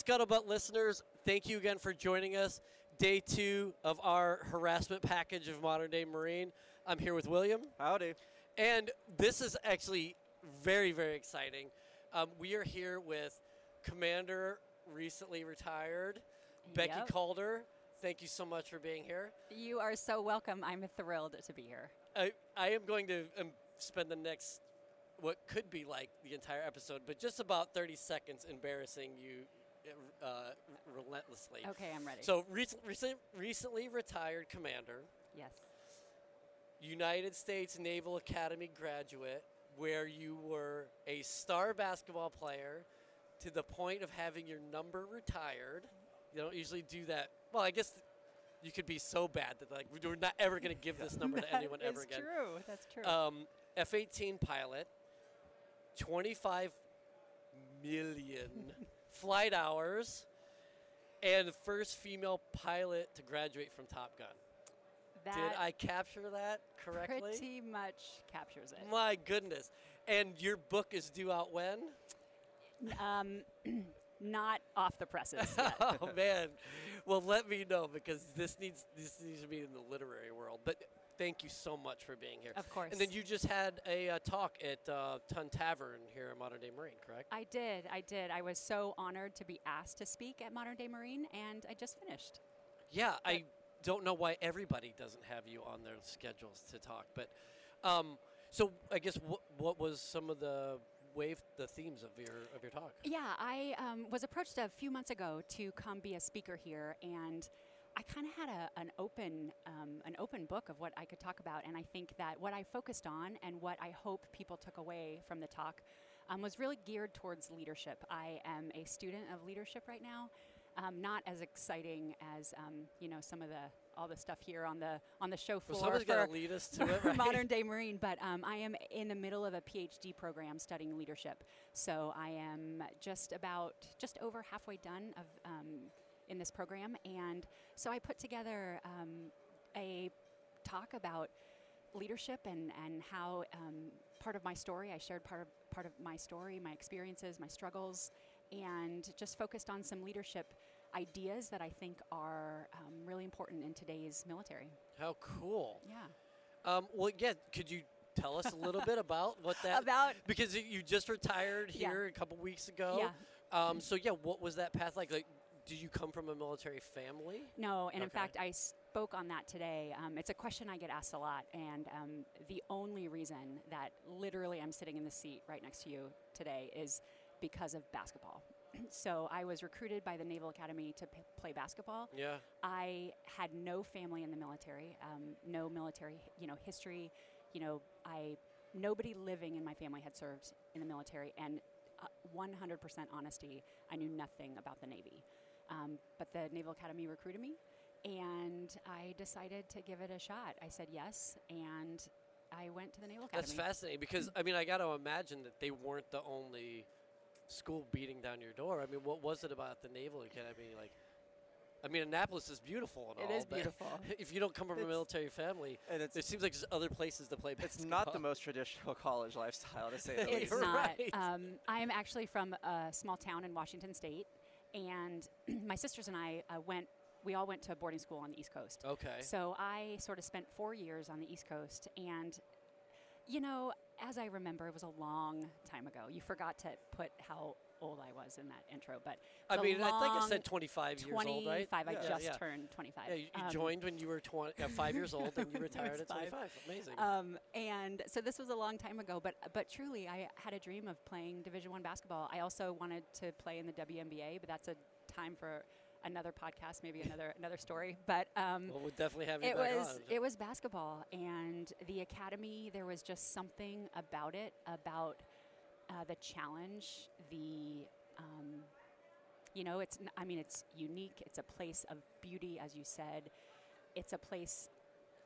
Scuttlebutt listeners, thank you again for joining us. Day two of our harassment package of modern day Marine. I'm here with William. Howdy. And this is actually very, very exciting. Um, we are here with Commander, recently retired, Becky Yep. Calder. Thank you so much for being here. You are so welcome. I'm thrilled to be here. I, I am going to um, spend the next, what could be like the entire episode, but just about 30 seconds embarrassing you uh, relentlessly. Okay, I'm ready. So, recent, recent, recently retired commander, yes. United States Naval Academy graduate, where you were a star basketball player to the point of having your number retired. You don't usually do that. Well, I guess you could be so bad that like we're not ever going to give this number to anyone ever again. That's true. That's true. Um, F 18 pilot, 25 million flight hours, and the first female pilot to graduate from Top Gun. that Did I capture that correctly? pretty much captures it. My goodness. And your book is due out when? Um, not off the presses yet. oh man. Well, let me know because this needs this needs to be in the literary world. But thank you so much for being here. Of course. And then you just had a uh, talk at uh, Tun Tavern here at Modern Day Marine, correct? I did. I did. I was so honored to be asked to speak at Modern Day Marine, and I just finished. Yeah, I don't know why everybody doesn't have you on their schedules to talk, but um, so I guess what what was some of the wave the themes of your of your talk? Yeah, I um, was approached a few months ago to come be a speaker here, and I kind of had a, an open um, an open book of what I could talk about, and I think that what I focused on and what I hope people took away from the talk um, was really geared towards leadership. I am a student of leadership right now. Um, not as exciting as um, you know some of the all the stuff here on the on the show floor. somebody's for- lead us to it, right? modern day Marine, but um, I am in the middle of a PhD program studying leadership. So I am just about, just over halfway done of um, in this program, and so I put together um, a talk about leadership and and how um, part of my story. I shared part of part of my story, my experiences, my struggles, and just focused on some leadership ideas that I think are um, really important in today's military. How cool! Yeah. Um, well, yeah. Could you tell us a little bit about what that About- because you just retired Yeah. here a couple weeks ago. Yeah. Um, so yeah, what was that path like? Like, did you come from a military family? No, and in fact, I spoke on that today. Um, it's a question I get asked a lot, and um, the only reason that literally I'm sitting in the seat right next to you today is because of basketball. so I was recruited by the Naval Academy to p- play basketball. Yeah. I had no family in the military, um, no military, you know, history. You know, I nobody living in my family had served in the military, and uh, 100% honesty, I knew nothing about the Navy. Um, but the Naval Academy recruited me, and I decided to give it a shot. I said yes, and I went to the Naval Academy. That's fascinating because I mean I got to imagine that they weren't the only school beating down your door. I mean, what was it about the Naval Academy? Like, I mean, Annapolis is beautiful and It all. is but beautiful. If you don't come from a military family, and it's- it seems like there's other places to play It's not the most traditional college lifestyle, to say the It's least. You're not. right. Um, I am actually from a small town in Washington State, and my sisters and I uh, went. We all went to a boarding school on the East Coast. Okay. So I sort of spent four years on the East Coast, and you know, as I remember, it was a long time ago. You forgot to put how old I was in that intro, but I mean, I think I said 25 years old, right? 25. I Yeah, just yeah. turned 25. Yeah, you, you Um, joined when you were 20, uh, five years old, and you retired at 25. Amazing. Um, and so this was a long time ago, but but truly, I had a dream of playing Division One basketball. I also wanted to play in the WNBA, but that's a time for another podcast, maybe another another story. But um, well, we'll definitely have you it back was on. it was basketball, and the academy. There was just something about it, about uh, the challenge, the um, you know, it's I mean, it's unique. It's a place of beauty, as you said. It's a place.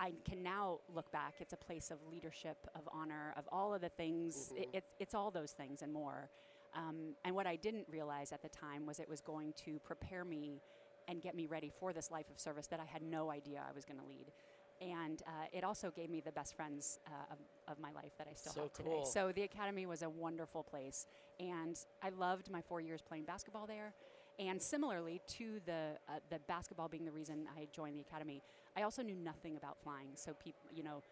I can now look back. It's a place of leadership, of honor, of all of the things. It, it's it's all those things and more. Um, and what I didn't realize at the time was it was going to prepare me and get me ready for this life of service that I had no idea I was going to lead. And uh, it also gave me the best friends uh, of, of my life that I still So have today. cool. So the academy was a wonderful place, and I loved my four years playing basketball there. And similarly to the uh, the basketball being the reason I joined the academy, I also knew nothing about flying. So people, you know,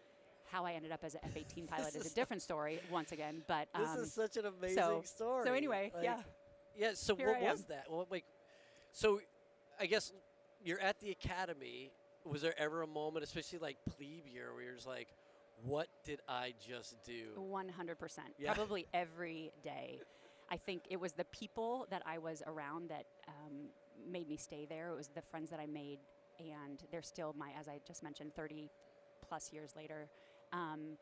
how I ended up as an F-18 pilot is is- a different story once again. But This um, is such an amazing so- story. so anyway, Like, yeah. Yeah. So Here what I am. was that? Well, like, so I guess you're at the academy. Was there ever a moment, especially like plebe year, where you're just like, "What did I just do?" 100%. Yeah. Probably every day. I think it was the people that I was around that um, made me stay there. It was the friends that I made, and they're still my, as I just mentioned, 30 plus years later, um,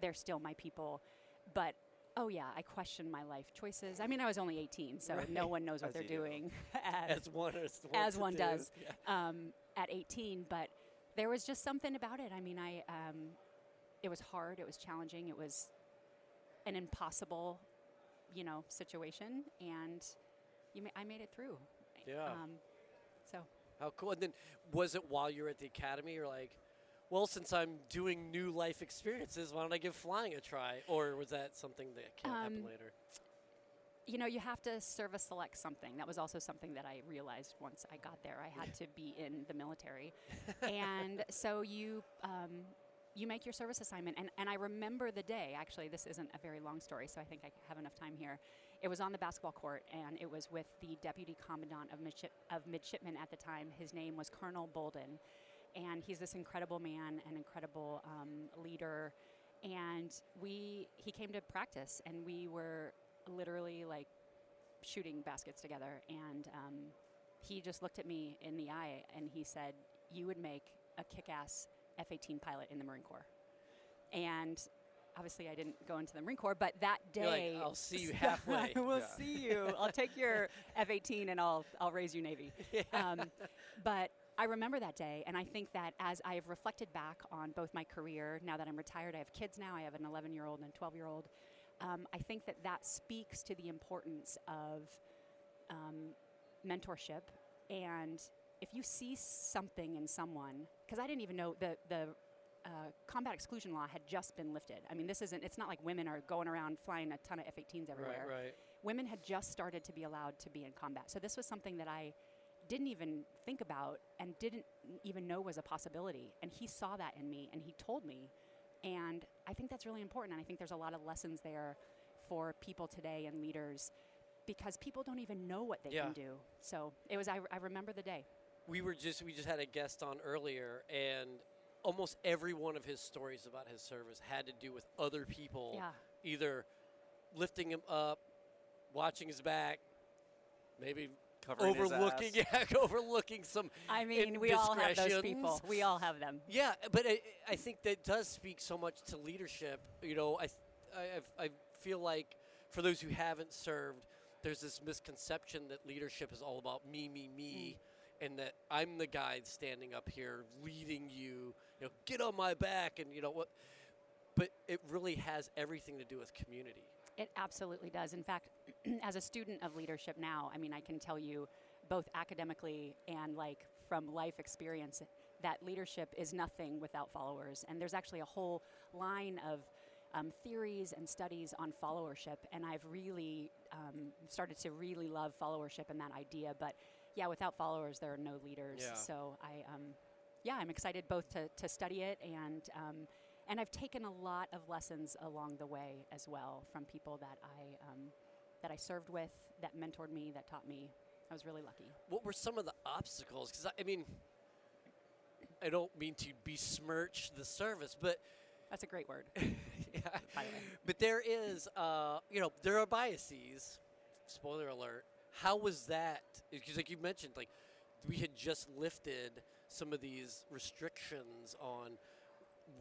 they're still my people. But oh, yeah, I questioned my life choices. I mean, I was only 18, so no one knows what As they're doing as, As one, as one, as one do. does Yeah. um, at 18, but there was just something about it. I mean, I um, it was hard, it was challenging, it was an impossible, you know, situation, and you ma- I made it through. Yeah. Um, so How cool! And then was it while you were at the academy, or like, well, since I'm doing new life experiences, why don't I give flying a try? Or was that something that can't happen Um, later? you know, you have to service select something. That was also something that I realized once I got there. I had to be in the military, and so you um, you make your service assignment. And, and I remember the day. Actually, this isn't a very long story, so I think I have enough time here. It was on the basketball court, and it was with the deputy commandant of, midship, of midshipmen at the time. His name was Colonel Bolden, and he's this incredible man, an incredible um, leader. And we he came to practice, and we were literally like shooting baskets together. And um, he just looked at me in the eye and he said, "You would make a kick-ass F-18 pilot in the Marine Corps." And obviously, I didn't go into the Marine Corps, but that You're like, day, "I'll see you halfway." I will Yeah. see you. I'll take your F-18 and I'll I'll raise you Navy. Um, but I remember that day, and I think that as I've reflected back on both my career, now that I'm retired, I have kids now. I have an 11 year old and a 12 year old. Um, I think that that speaks to the importance of um, mentorship. And if you see something in someone, because I didn't even know the the uh, combat exclusion law had just been lifted. I mean, this isn't. It's not like women are going around flying a ton of F-18s everywhere right, right. women had just started to be allowed to be in combat. So this was something that I didn't even think about and didn't even know was a possibility. And he saw that in me and he told me. And I think that's really important. And I think there's a lot of lessons there for people today and leaders because people don't even know what they Yeah. can do. So it was, I, I remember the day. we were just we just had a guest on earlier and almost every one of his stories about his service had to do with other people Yeah. either lifting him up watching his back maybe Covering his overlooking ass. yeah overlooking some I mean, we all have those people. We all have them. yeah but I, I think that does speak so much to leadership you know i I, I've- I feel like for those who haven't served there's this misconception that leadership is all about me me me mm. and that i'm the guy standing up here leading you you know get on my back and you know what but it really has everything to do with community It absolutely does. In fact, as a student of leadership now, I mean, I can tell you both academically and like from life experience that leadership is nothing without followers. And there's actually a whole line of um, theories and studies on followership. And I've really um, started to really love followership and that idea. But yeah, without followers, there are no leaders. Yeah. So I, um, yeah, I'm excited both to, to study it and um, and I've taken a lot of lessons along the way as well from people that I um, that I served with, that mentored me, that taught me. I was really lucky. what were some of the obstacles because I, I mean i don't mean to besmirch the service but That's a great word, yeah. by the way. But there is, uh, you know, there are biases. Spoiler alert. How was that? Because, like you mentioned, like we had just lifted some of these restrictions on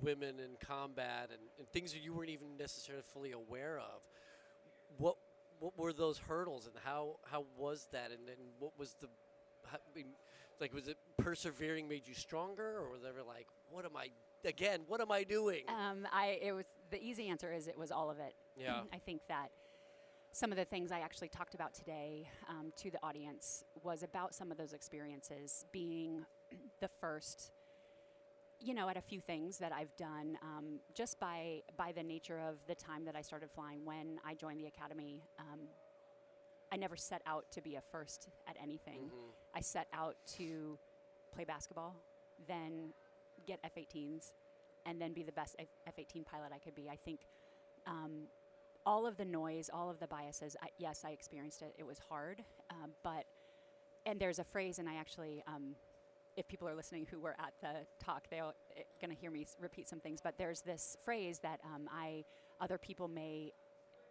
women in combat and, and things that you weren't even necessarily fully aware of. What what were those hurdles and how how was that and, and what was the how, I mean, like was it persevering made you stronger or was it ever like what am I again what am I doing? Um, I it was the easy answer is it was all of it. Yeah. I think that some of the things I actually talked about today um, to the audience was about some of those experiences being the first you know at a few things that I've done um, just by by the nature of the time that I started flying when I joined the academy um, I never set out to be a first at anything. Mhm. I set out to play basketball, then get F-18s, and then be the best F- F-18 pilot I could be. I think um, all of the noise, all of the biases. I, yes, I experienced it. It was hard, um, but and there's a phrase, and I actually, um, if people are listening who were at the talk, they're going to hear me repeat some things. But there's this phrase that um, I other people may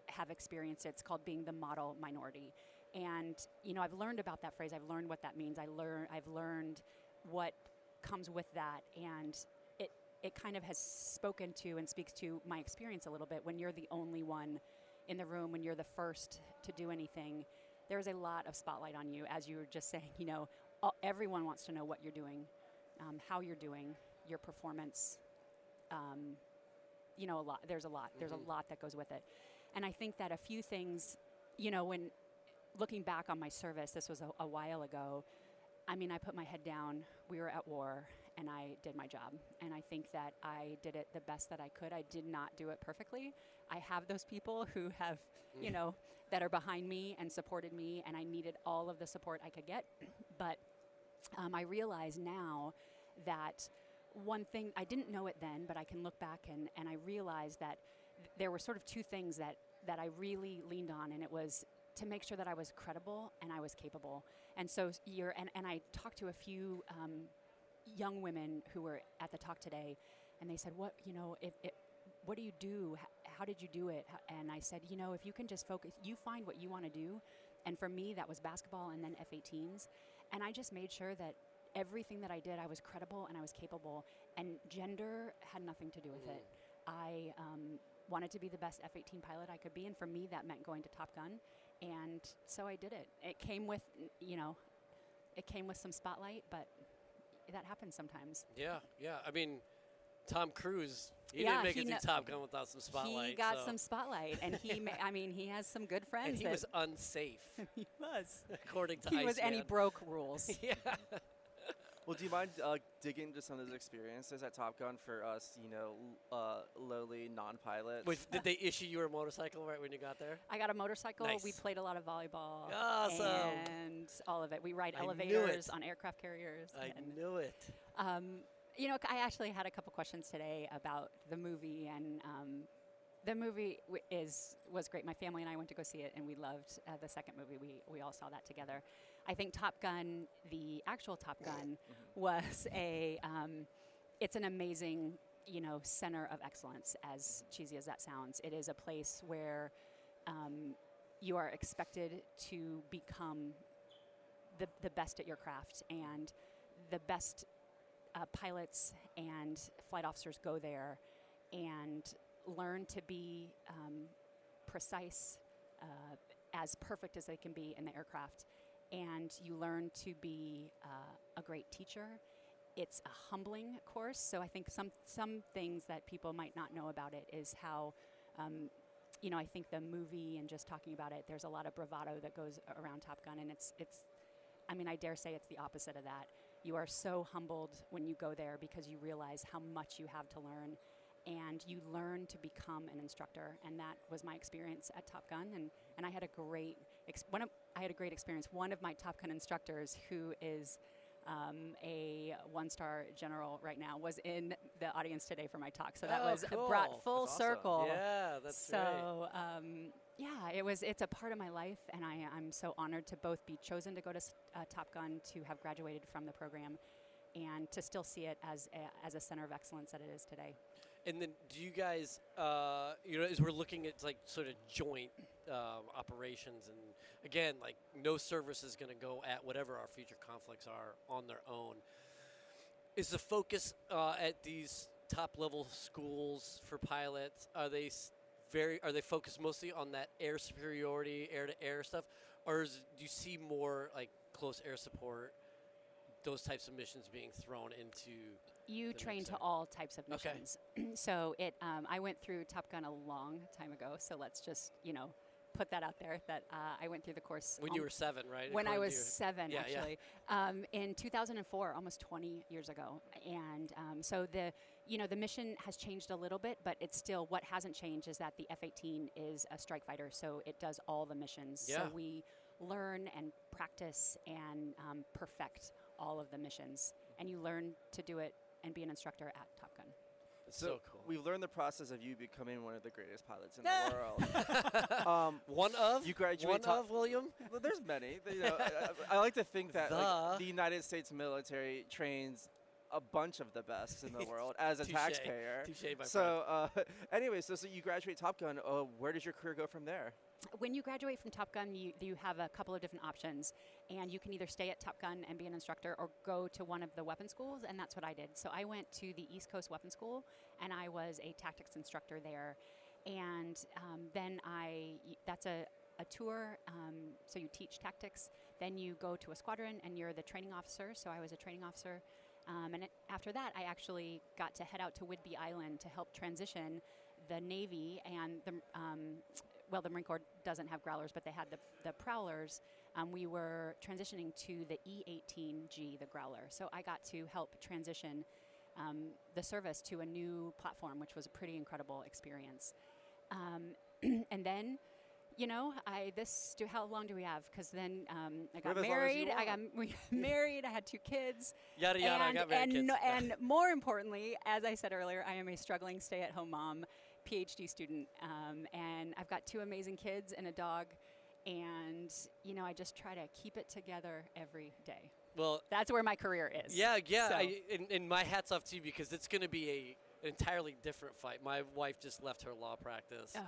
have experienced. It's called being the model minority. And you know, I've learned about that phrase. I've learned what that means. I learn. I've learned what comes with that, and it it kind of has spoken to and speaks to my experience a little bit. When you're the only one in the room, when you're the first to do anything, there's a lot of spotlight on you. As you were just saying, you know, all, everyone wants to know what you're doing, um, how you're doing, your performance. Um, you know, a lot. There's a lot. There's Mhm. a lot that goes with it, and I think that a few things, you know, when looking back on my service, this was a, a while ago. I mean, I put my head down. We were at war, and I did my job. And I think that I did it the best that I could. I did not do it perfectly. I have those people who have, you Mm. know, that are behind me and supported me, and I needed all of the support I could get. But um, I realize now that one thing, I didn't know it then, but I can look back and, and I realized that th- there were sort of two things that, that I really leaned on, and it was to make sure that I was credible and I was capable. And so you're, and, and I talked to a few um, young women who were at the talk today, and they said, "What you know, if, if what do you do? How did you do it?" And I said, "You know, if you can just focus, you find what you want to do." And for me, that was basketball and then F-18s, and I just made sure that everything that I did, I was credible and I was capable, and gender had nothing to do with it. I um, wanted to be the best F-18 pilot I could be, and for me, that meant going to Top Gun, and so I did it. It came with, you know, it came with some spotlight, but that happens sometimes. Yeah, yeah. I mean, Tom Cruise, he Yeah, didn't make he it through kno- Top Gun without some spotlight. he got so- some spotlight, and he, ma- I mean, he has some good friends. and he was unsafe, he was. according to He was, and he broke rules. yeah. Well, do you mind uh, digging into some of those experiences at Top Gun for us, you know, uh, lowly non-pilots? Wait, did they issue you a motorcycle right when you got there? I got a motorcycle. We played a lot of volleyball. Awesome. And all of it. We ride elevators on aircraft carriers. I knew it. Um, you know, I actually had a couple questions today about the movie, and um, the movie w- is was great. My family and I went to go see it, and we loved uh, the second movie. We we all saw that together. I think Top Gun, the actual Top Gun, was a um, it's an amazing you know center of excellence. As cheesy as that sounds, it is a place where um, you are expected to become the, the best at your craft and the best uh, pilots and flight officers go there and learn to be um, precise, uh, as perfect as they can be in the aircraft. And you learn to be uh, a great teacher. It's a humbling course, so I think some some things that people might not know about it is how, um, you know, I think the movie and just talking about it, there's a lot of bravado that goes around Top Gun, and it's it's, I mean, I dare say it's the opposite of that you are so humbled when you go there because you realize how much you have to learn and you learn to become an instructor and that was my experience at top gun and, and i had a great ex- one of, i had a great experience. One of my top gun instructors who is um, a one-star general right now was in the audience today for my talk so that Oh, was cool. brought full awesome. circle Yeah, that's so um, yeah, it was. It's a part of my life, and I, I'm so honored to both be chosen to go to uh, Top Gun, to have graduated from the program, and to still see it as a, as a center of excellence that it is today. And then, do you guys, uh, you know, as we're looking at like sort of joint um, operations, and again, like no service is going to go at whatever our future conflicts are on their own. Is the focus uh, at these top level schools for pilots? Are they very? Are they focused mostly on that air superiority, air to air stuff, or is, do you see more like close air support? Those types of missions being thrown into You train to all types of Okay. missions. so it, um, I went through Top Gun a long time ago. So let's just you know put that out there that uh, I went through the course when you were seven, right? when I was your- seven, Yeah, yeah. actually, um, in 2004, almost 20 years ago. And um, so the, you know, the mission has changed a little bit, but it's still what hasn't changed is that the F-18 is a strike fighter, so it does all the missions. Yeah. So we learn and practice and um, perfect all of the missions. And you learn to do it and be an instructor at Top Gun. It's so, cool. We've learned the process of you becoming one of the greatest pilots in the world. um, one of you graduate one top- of William. well, there's many. You know, I, I like to think that like, The- the United States military trains a bunch of the best in the world as a Touche. taxpayer. Touche, my. So, uh, anyway, so, so you graduate Top Gun. Uh, where does your career go from there? when you graduate from Top Gun, you, you have a couple of different options, and you can either stay at Top Gun and be an instructor, or go to one of the weapon schools, and that's what I did. So I went to the East Coast Weapon School, and I was a tactics instructor there, and um, then I, that's a a tour. Um, so you teach tactics, then you go to a squadron, and you're the training officer. So I was a training officer. Um, and it, after that, I actually got to head out to Whidbey Island to help transition the Navy and the um, well, the Marine Corps doesn't have growlers, but they had the, the prowlers. Um, we were transitioning to the E-18G, the growler. So I got to help transition um, the service to a new platform, which was a pretty incredible experience. Um, and then, you know, I this. Do, how long do we have? Because then um, I got have as long as you married. I got we got married. I had two kids Yada yada. I and, got married and, kids. no- and more importantly, as I said earlier, I am a struggling stay-at-home mom, PhD student, um, and I've got two amazing kids and a dog, and you know I just try to keep it together every day. well, That's where my career is. Yeah, yeah. So- I, and, and my hats off to you because it's going to be a an entirely different fight. My wife just left her law practice Oh,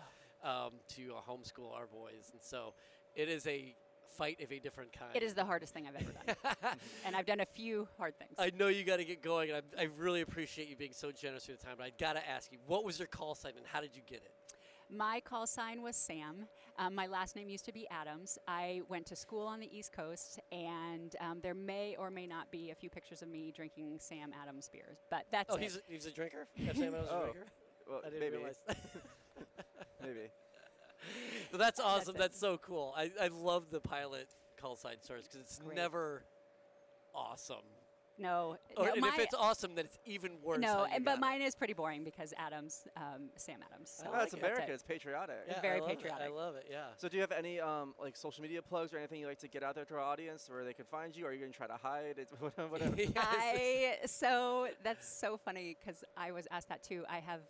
um, to uh, homeschool our boys, and so it is a fight of a different kind. it is the hardest thing I've ever done, and I've done a few hard things. I know you got to get going, and I, I really appreciate you being so generous with your time. But I got to ask you, what was your call sign, and how did you get it? My call sign was Sam. Um, my last name used to be Adams. I went to school on the East Coast, and um, there may or may not be a few pictures of me drinking Sam Adams beers, but that's Oh, it. he's a, he's a drinker. Sam Adams Oh. a drinker. Well, I didn't maybe, realize. maybe. But that's awesome. it. That's, so cool. I, I love the pilot call sign stories because it's Great. never awesome. no, Or, no, and my, if it's awesome, then it's even worse. no, and- but it. mine is pretty boring because Adams, um, Sam Adams. So Oh, like that's it. America. it. It's patriotic. Yeah, very I love It. I love it. Yeah. So, do you have any um, like social media plugs or anything you like to get out there to our audience where they can find you? Or are you going to try to hide? It's whatever. Yes. I so that's so funny because I was asked that too. I have.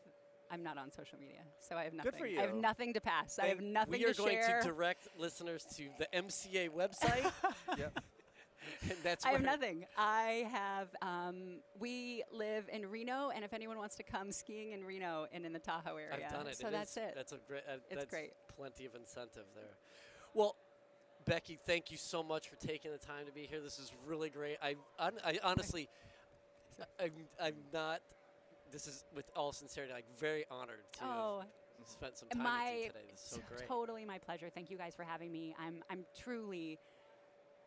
I'm not on social media, so I have nothing. Good for you. I have nothing to pass. I have And nothing we are to going to direct listeners to the MCA website. yep. and that's I have nothing. I have. Um, we live in Reno, and if anyone wants to come skiing in Reno and in the Tahoe area, I've done it. so It that's is- it. That's a great. Uh, It's that's great. Plenty of incentive there. Well, Becky, thank you so much for taking the time to be here. This is really great. I, I, I honestly, I'm, I'm not. This is with all sincerity, like very honored to oh, have spent some time my with you today. This is so great. totally my pleasure. Thank you guys for having me. I'm I'm truly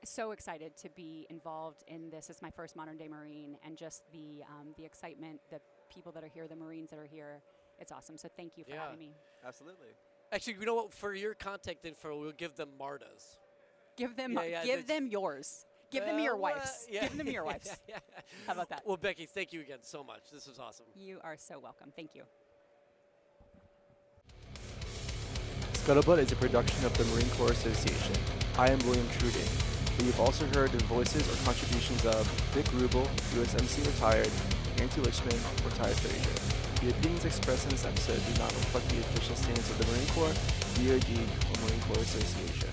so excited to be involved in this. It's my first modern day Marine, and just the um, the excitement, the people that are here, the Marines that are here. It's awesome. So thank you for Yeah. having me. Absolutely. Actually, you know what? For your contact info, we'll give them Marta's. Give them Yeah, yeah, give them yours. Give them Uh, your wives. wife's. yeah. Give them your wives. Yeah, yeah. How about that? Well, Becky, thank you again so much. This was awesome. You are so welcome. Thank you. Scuttlebutt is a production of the Marine Corps Association. I am William Truding, but you've also heard the voices or contributions of Vic Rubel, USMC retired, Nancy Lichman, retired Frazier. The opinions expressed in this episode do not reflect the official stance of the Marine Corps, DoD, or Marine Corps Association.